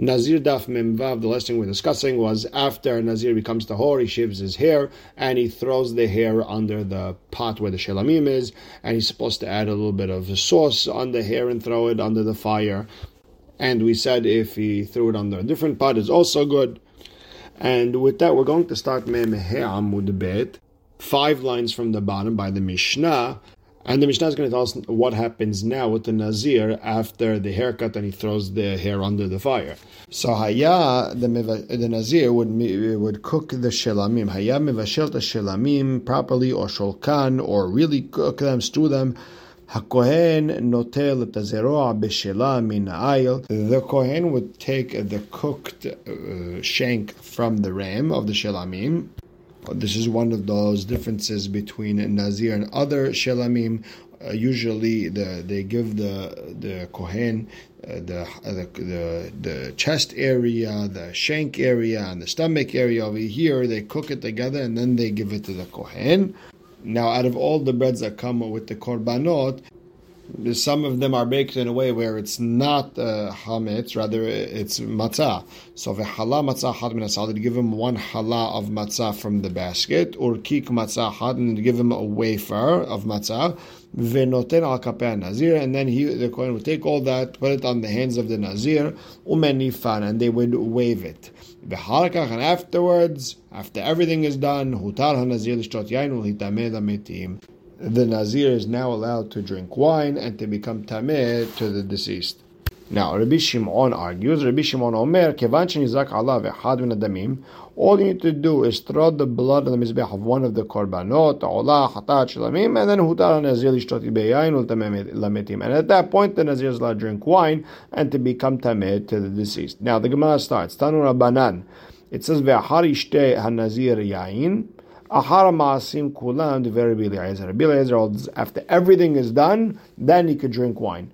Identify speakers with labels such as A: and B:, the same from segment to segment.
A: Nazir Daf Memvav, the last thing we're discussing was after Nazir becomes tahor, he shaves his hair and he throws the hair under the pot where the shelamim is, and he's supposed to add a little bit of sauce on the hair and throw it under the fire. And we said if he threw it under a different pot, it's also good. And with that, we're going to start Mem Amud Bet, five lines from the bottom by the Mishnah, and the Mishnah is going to tell us what happens now with the Nazir after the haircut and he throws the hair under the fire. So Haya, the, the Nazir would would cook the shelamim. Haya mevashel the shelamim properly or sholkan or really cook them, stew them. HaKohen notel tazeroa b'shela min The Kohen would take the cooked uh, shank from the ram of the shelamim this is one of those differences between Nazir and other Shelamim. Uh, usually, the, they give the the Kohen uh, the, the, the the chest area, the shank area, and the stomach area. Over here, they cook it together and then they give it to the Kohen. Now, out of all the breads that come with the korbanot, some of them are baked in a way where it's not uh, hametz, rather it's matzah. So hala matzah had min asal, give him one hala of matzah from the basket, or kik matzah had, and give him a wafer of matzah. Venoten al kapeh nazir, and then he the kohen would take all that, put it on the hands of the nazir, umenifan, and they would wave it. V'halakach, and afterwards, after everything is done, hutar hanazir l'shtot yain ulhitameh metim the Nazir is now allowed to drink wine and to become tameh to the deceased. Now, Rabbi Shimon argues, Rabbi Shimon Omer, Kevan shenizak Allah ve'chad min adamim, all you need to do is throw the blood on the mizbech of one of the korbanot, olah, hatat, shlamim, and then hutar nazir lishtoti beyayin lametim. And at that point, the nazir is allowed to drink wine and to become tameh to the deceased. Now, the Gemara starts, Tanu Rabbanan. It says, ve'ahar ishte hanazir yayin, Kulam Eliezer. Eliezer, after everything is done, then he could drink wine.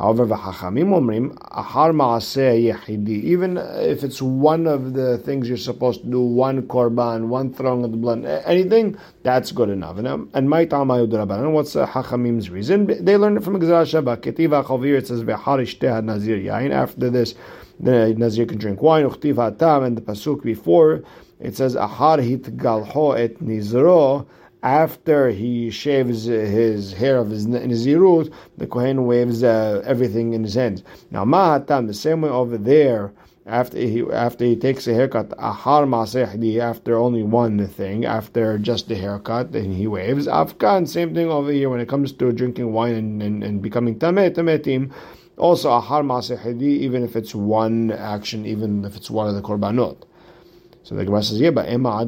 A: However, v'hachamim omrim ahar maaseh. Even if it's one of the things you're supposed to do, one korban, one throwing of the blood, anything, that's good enough. And my And what's uh, hachamim's reason? They learned it from gezerah shava. Ketiva chavir. It says v'har nazir yain. After this, the nazir can drink wine. Uchtiv hatam. And the pasuk before it says ahar hit galho et nizro. After he shaves his hair of his nizirut, the kohen waves uh, everything in his hands. Now mahatam the same way over there. After he after he takes a haircut, ahar masehdi after only one thing, after just the haircut, then he waves. Afkan, same thing over here when it comes to drinking wine and, and, and becoming tameh tametim. Also ahar masehdi, even if it's one action, even if it's one of the korbanot. So the Gemara says, yeah, but Emma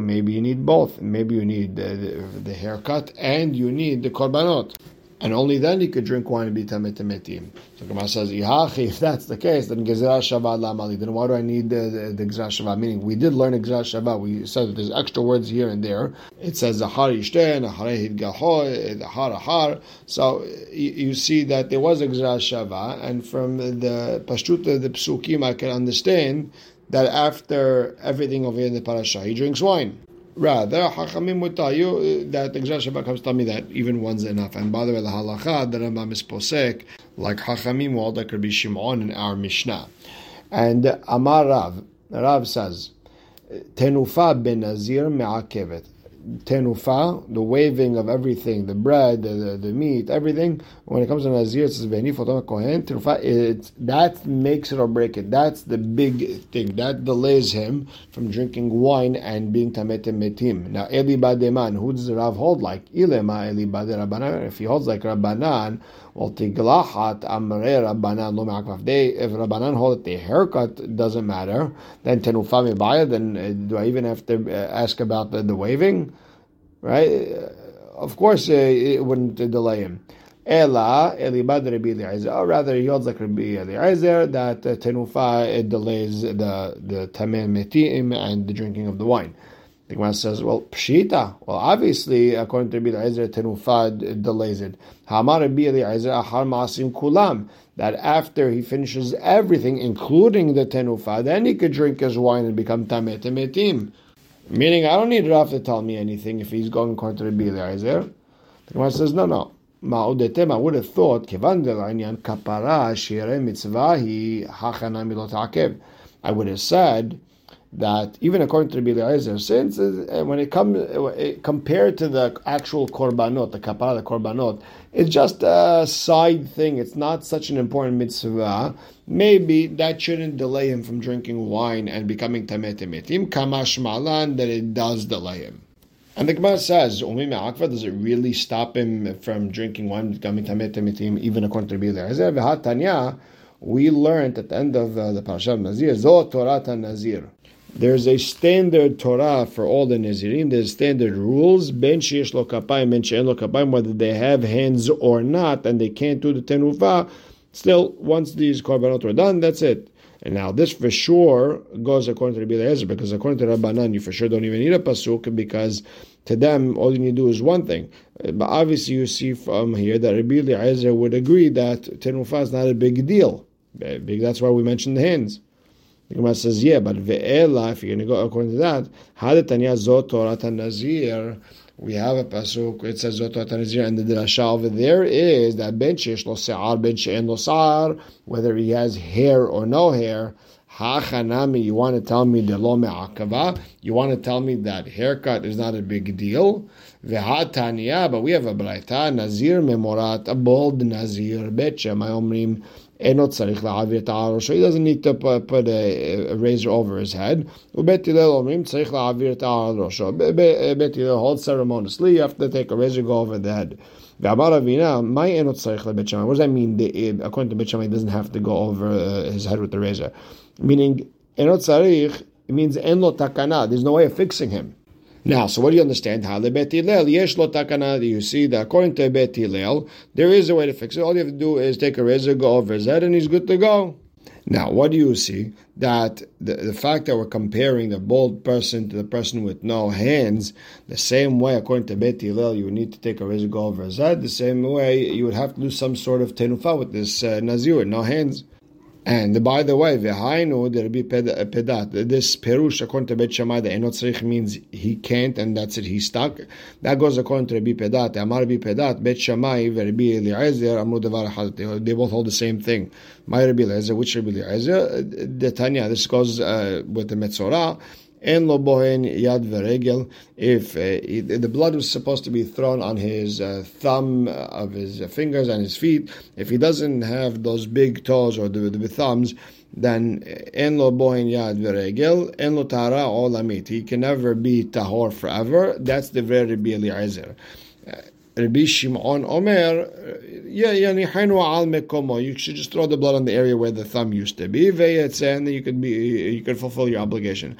A: maybe you need both. Maybe you need the, the, the, haircut and you need the korbanot. And only then you could drink wine and be tamet metim. So Gemara says, if that's the case, then gezerah shava lamali. Then why do I need the, the, the shava? Meaning, we did learn gezerah shava. We said that there's extra words here and there. It says zahar yishten, harehid gaho, har har. So you, you, see that there was a gezerah shava, and from the pashtuta, the psukim, I can understand that after everything over in the parasha, he drinks wine. Rather, Hachamim would tell you uh, that the Shabbat comes tell me that even one's enough. And by the way, the halacha, the Rambam is posek, like Hachamim, will like Rabbi Shimon in our Mishnah. And Amar Rav, Rav says, Tenufa ben Nazir me'akevet tenufa, the waving of everything, the bread, the, the, the, meat, everything. When it comes to Nazir, it says Kohen. Tenufa, that makes it or break it. That's the big thing. That delays him from drinking wine and being tametem metim. Now Eli Bademan, who does the Rav hold like? Ilema Eli Rabbanan. If he holds like Rabbanan, well, Tiglachat Amre Rabbanan Lo. They, if Rabbanan hold the haircut doesn't matter. Then Tenufa Mebaya, then uh, do I even have to uh, ask about the, the waving? Right? Uh, of course, uh, it wouldn't delay him. Ela Elibad Rabbi Eliezer, rather, he holds like Rabbi Eliezer that uh, Tenufa it delays the the Tamim Metim and the drinking of the wine. The Gemara says, well, Pshita. Well, obviously, according to Rabbi Eliezer, Tenufa delays it. Hamar Rabbi Eliezer Ahar Masim Kulam. That after he finishes everything, including the Tenufa, then he could drink his wine and become Tameh Temetim. Meaning, I don't need Rav to tell me anything if he's going according to Rabbi Eliezer. The Gemara says, no, no. Ma'odetem, I would have thought, Kevan delanyan kapara shire mitzvahi hachana milot I would have said that even according to Rabbi Eliezer, since uh, when it comes uh, compared to the actual korbanot, the kapara, the korbanot, it's just a side thing. It's not such an important mitzvah. Maybe that shouldn't delay him from drinking wine and becoming tamet emetim. Kamash malan that it does delay him. And the Gemara says, does it really stop him from drinking wine, becoming emetim, even according to Rabbi Eliezer? We learned at the end of uh, the parasha Nazir, Zot Torah Nazir. There's a standard Torah for all the Nazirim. There's standard rules. Ben sheyesh lo kapayim, ben she'en lo kapayim, whether they have hands or not, and they can't do the tenufa. Still, once these korbanot are done, that's it. And now this for sure goes according to Rabbi Eliezer, because according to Rabbanan, you for sure don't even need a pasuk, because to them all you need to do is one thing. But obviously, you see from here that Rabbi Eliezer would agree that tenufa is not a big deal. That's why we mentioned the hands. The Gemara says, yeah, but ve'ela, if you're going to go according to that, hadetanya zot Torah nazir, we have a pasuk, it says zot Torah nazir, and the drasha over there is that ben shesh lo se'ar, ben she'en lo sa'ar, whether he has hair or no hair, Hachanami, you want to tell me the lo me'akava? You want to tell me that haircut is not a big deal? Ve'hatanya, but we have a braita, nazir memorat, a bald nazir, bet omrim, Eh, he doesn't need to put, a, a, razor over his head. Bet holds ceremoniously. You have to take a razor, go over the head. Eh, what does that mean? The, eh, according to Bet he doesn't have to go over his head with the razor. Meaning, it means. There's no way of fixing him. Now, so what do you understand? How the Bet yesh lo takana. You see that according to Bet there is a way to fix it. All you have to do is take a razor, go over his head, and he's good to go. Now, what do you see? That the, the fact that we're comparing the bald person to the person with no hands, the same way, according to Bet Hillel, you need to take a razor, go over his head. The same way, you would have to do some sort of tenufa with this uh, nazir, no hands. And by the way, v'hainu there be pedat. This perush according to Bet Shammai, the enot tzrich means he can't, and that's it. He's stuck. That goes according to Rabbi Pedat. Amar Rabbi Pedat, Bet Shammai, Rabbi Eliezer, Amru Devar They both hold the same thing. My Rabbi Eliezer, which Rabbi Eliezer? The Tanya. This goes uh, with the Metzorah. En lo bohen yad veregel. If uh, the blood was supposed to be thrown on his uh, thumb uh, of his fingers and his feet, if he doesn't have those big toes or the, the thumbs, then en lo bohen yad veregel, en lo tara olamit. He can never be tahor forever. That's the very Eliezer. Rabbi Shimon Omer, yeah. You should just throw the blood on the area where the thumb used to be, and you could be, you could fulfill your obligation.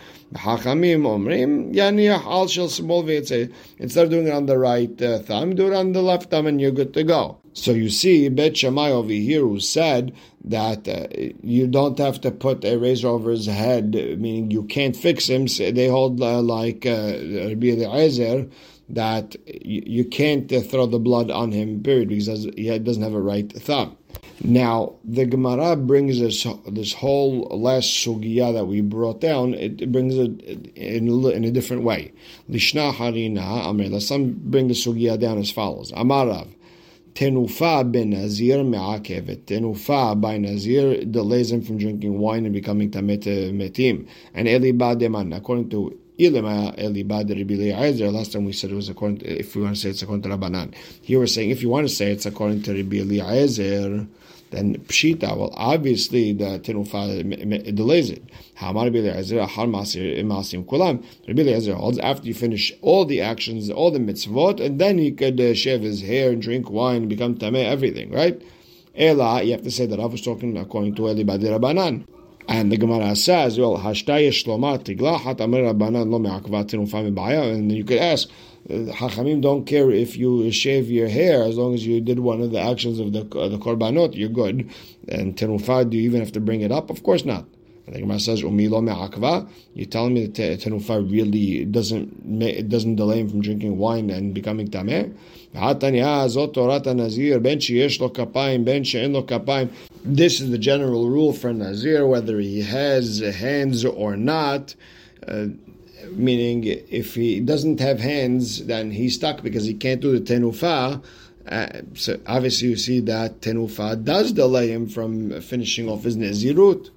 A: Instead of doing it on the right uh, thumb, do it on the left thumb, and you're good to go. So you see, Bet Shammai over here who said that uh, you don't have to put a razor over his head, meaning you can't fix him. They hold uh, like uh, Rabbi Eliezer that you, can't uh, throw the blood on him, period, because he doesn't have a right thumb. Now, the Gemara brings us this whole last sugya that we brought down, it, brings it in, in, a different way. Lishna harina amir. Let's bring the sugya down as follows. Amarav. Tenufa ben Nazir me'akevet. Tenufa by Nazir delays him from drinking wine and becoming tamet metim. And Eli Bademan, according to Last time we said it was according to, if we want to say it's according to Rabbanan. Here we're saying if you want to say it's according to Rabbi Eliezer, then Pshita, well, obviously the Tenufa delays it. Rabbi Eliezer holds after you finish all the actions, all the mitzvot, and then he could uh, shave his hair drink wine become tameh, everything, right? Ela, you have to say that I was talking according to Eli Badi Rabbanan. And the Gemara says, well, hashtaya shlomat tiglachat amir rabbanan lo me'akvatin ufam And you could ask, uh, Hachamim don't care if you shave your hair as long as you did one of the actions of the uh, the korbanot, you're good. And tenufa, do you even have to bring it up? Of course not. And the Gemara says, "Umi lo me'akva." You're telling me that tenufa really doesn't it doesn't delay him from drinking wine and becoming tameh? This is the general rule for Nazir, whether he has hands or not. Uh, meaning, if he doesn't have hands, then he's stuck because he can't do the tenufa. Uh, so obviously, you see that tenufa does delay him from finishing off his nezirut.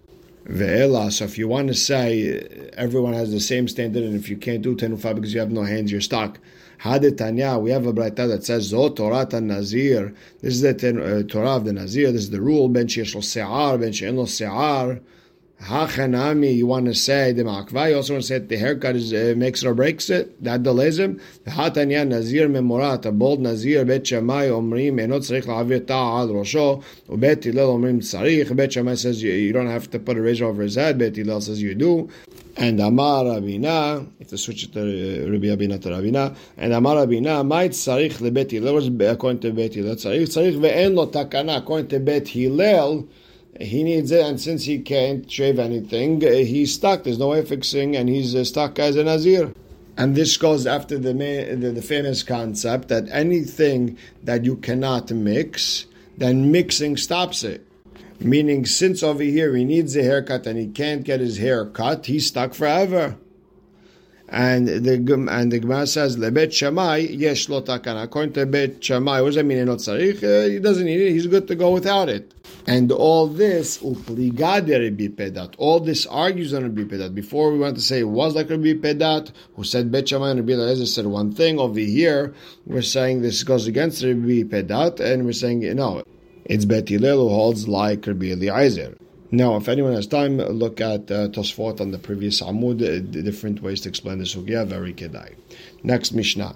A: Ve'ela. So if you want to say everyone has the same standard, and if you can't do tenufa because you have no hands, you're stuck. Hadetanya, we have a braita that says Zo Torah Nazir. This is the uh, Torah of the Nazir. This is the rule. Ben sheyesh lo se'ar, ben she'en se'ar. Hachanami, you want to say the makva. You also want to say the haircut is, uh, makes it or breaks it. That delays him. Hatanya nazir memorat. A bold nazir bet shamay omrim enot tzarich la'avir ta'al rosho. Ubet hillel omrim tzarich. Bet shamay says you, you, don't have to put a razor over his head. Bet hillel says you do. And Amar Rabina, if to switch it to uh, Rabbi Abina to Rabina, and Amar Rabina, might tzarich lebet hillel. According to bet hillel tzarich tzarich ve'en lo takana. According to bet hillel he needs it, and since he can't shave anything, uh, he's stuck. There's no way of fixing, and he's uh, stuck as a Nazir. And this goes after the, the, the famous concept that anything that you cannot mix, then mixing stops it. Meaning, since over here he needs a haircut and he can't get his hair cut, he's stuck forever. And the and the Gemara says lebet shamai yesh lo takana. According to bet shamai, what does that mean? Not. Uh, he doesn't need it. He's good to go without it. And all this Pedat. All this argues on Rabbi Pedat. Before we want to say it was like Rabbi Pedat, who said bet shamai and Rabbi Eliezer said one thing. Over here, we're saying this goes against Rabbi Pedat, and we're saying no. It's Bet Hillel who holds like Rabbi Eliezer. Now, if anyone has time, look at uh, Tosfot on the previous Amud, uh, different ways to explain the Sugya, very kedai. Next Mishnah.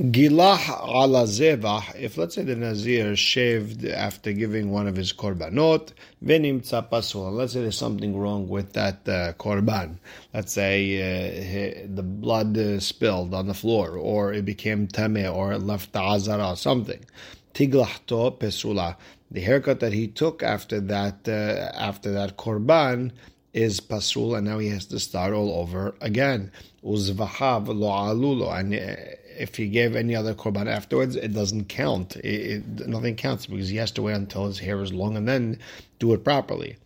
A: Gilah ala zevah, if let's say the Nazir shaved after giving one of his korbanot, venim pasul, let's say there's something wrong with that uh, korban. Let's say uh, the blood uh, spilled on the floor, or it became tameh, or it left azara, something. Tiglahto pesula the haircut that he took after that uh, after that korban is pasul, and now he has to start all over again. Uzvahav lo alulo, and uh, if he gave any other korban afterwards, it doesn't count. It, it, nothing counts because he has to wait until his hair is long and then do it properly.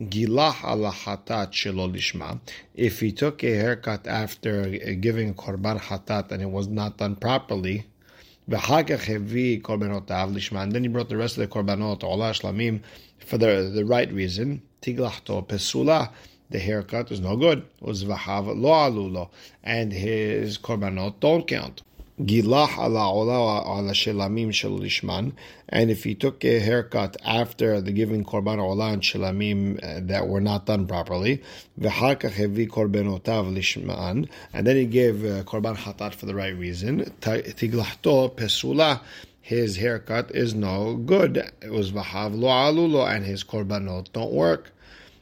A: Gilah hatat shelo If he took a haircut after giving korban hatat and it was not done properly, and then he brought the rest of the korbanot, olah shlamim, for the, the right reason. Tiglachto pesula, the haircut is no good. Uzvahav lo alulo, and his korbanot don't count. And if he took a haircut after the giving korban ola and shelamim uh, that were not done properly, and then he gave uh, korban hatat for the right reason, tiglahto pesula, his haircut is no good. It was v'hav lo alulo, and his korbanot don't work.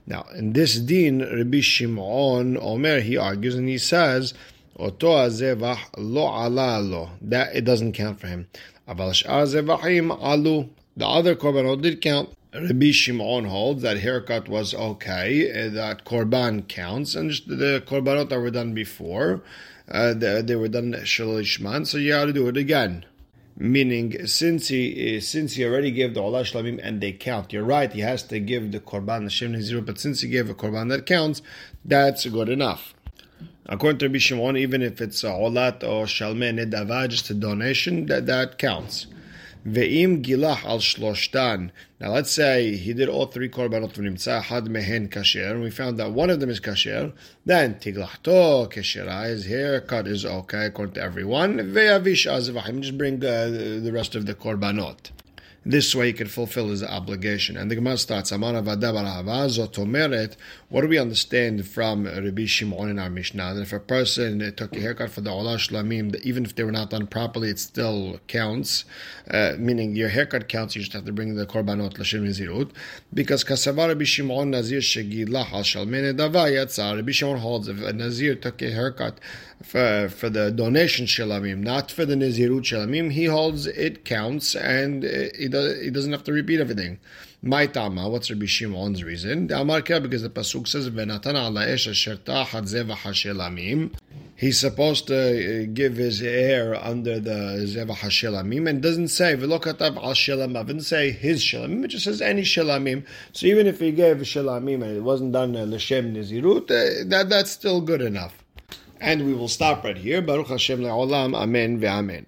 A: Now, in this din, Rabbi Shimon Omer, he argues and he says, Oto lo ala lo. That it doesn't count for him. Alu. The other korbanot did count. Rabbi Shimon holds that haircut was okay, eh, that korban counts, and the korbanot that were done before, uh, they, they, were done shalishman, so you have to do it again. Meaning, since he since he already gave the olah shlamim and they count, you're right. He has to give the korban the shem zero, but since he gave a korban that counts, that's good enough. According to Rabbi even if it's a olat or shalmei nedava, just a donation, that, that counts. Ve'im gilah al shloshtan. Now let's say he did all three korbanot v'nimtza had mehen kasher, and we found that one of them is kasher. Then tiglachto keshera, his haircut is okay according to everyone. Ve'avish azvahim, just bring uh, the rest of the korbanot. This way he can fulfill his obligation. And the Gemara starts. What do we understand from Rabbi Shimon in our Mishnah? That if a person took a haircut for the Olah Shlamim, even if they were not done properly, it still counts. Uh, meaning your haircut counts, you just have to bring the Korbanot Lashim Zirut. Because Kasavar Rabbi Shimon Nazir Shegilah Al Shalmene Dava Yatzah. Rabbi Shimon holds if a Nazir took a haircut for, for the donation Shalamim, not for the Nazirut Shalamim, he holds it counts and he does, he doesn't have to repeat everything. My tama, what's Rabbi Shimon's reason? Amar because the pasuk says "Venatan ala esha sherta zevach hashelamim." He's supposed to uh, give his hair under the zevach hashelamim, and doesn't say v'lokatav al shelamim. Doesn't say his shelamim. It just says any shelamim. So even if he gave shelamim and it wasn't done l'shem nizirut, uh, that that's still good enough. And we will stop right here. Baruch Hashem le'olam. Amen ve'amen.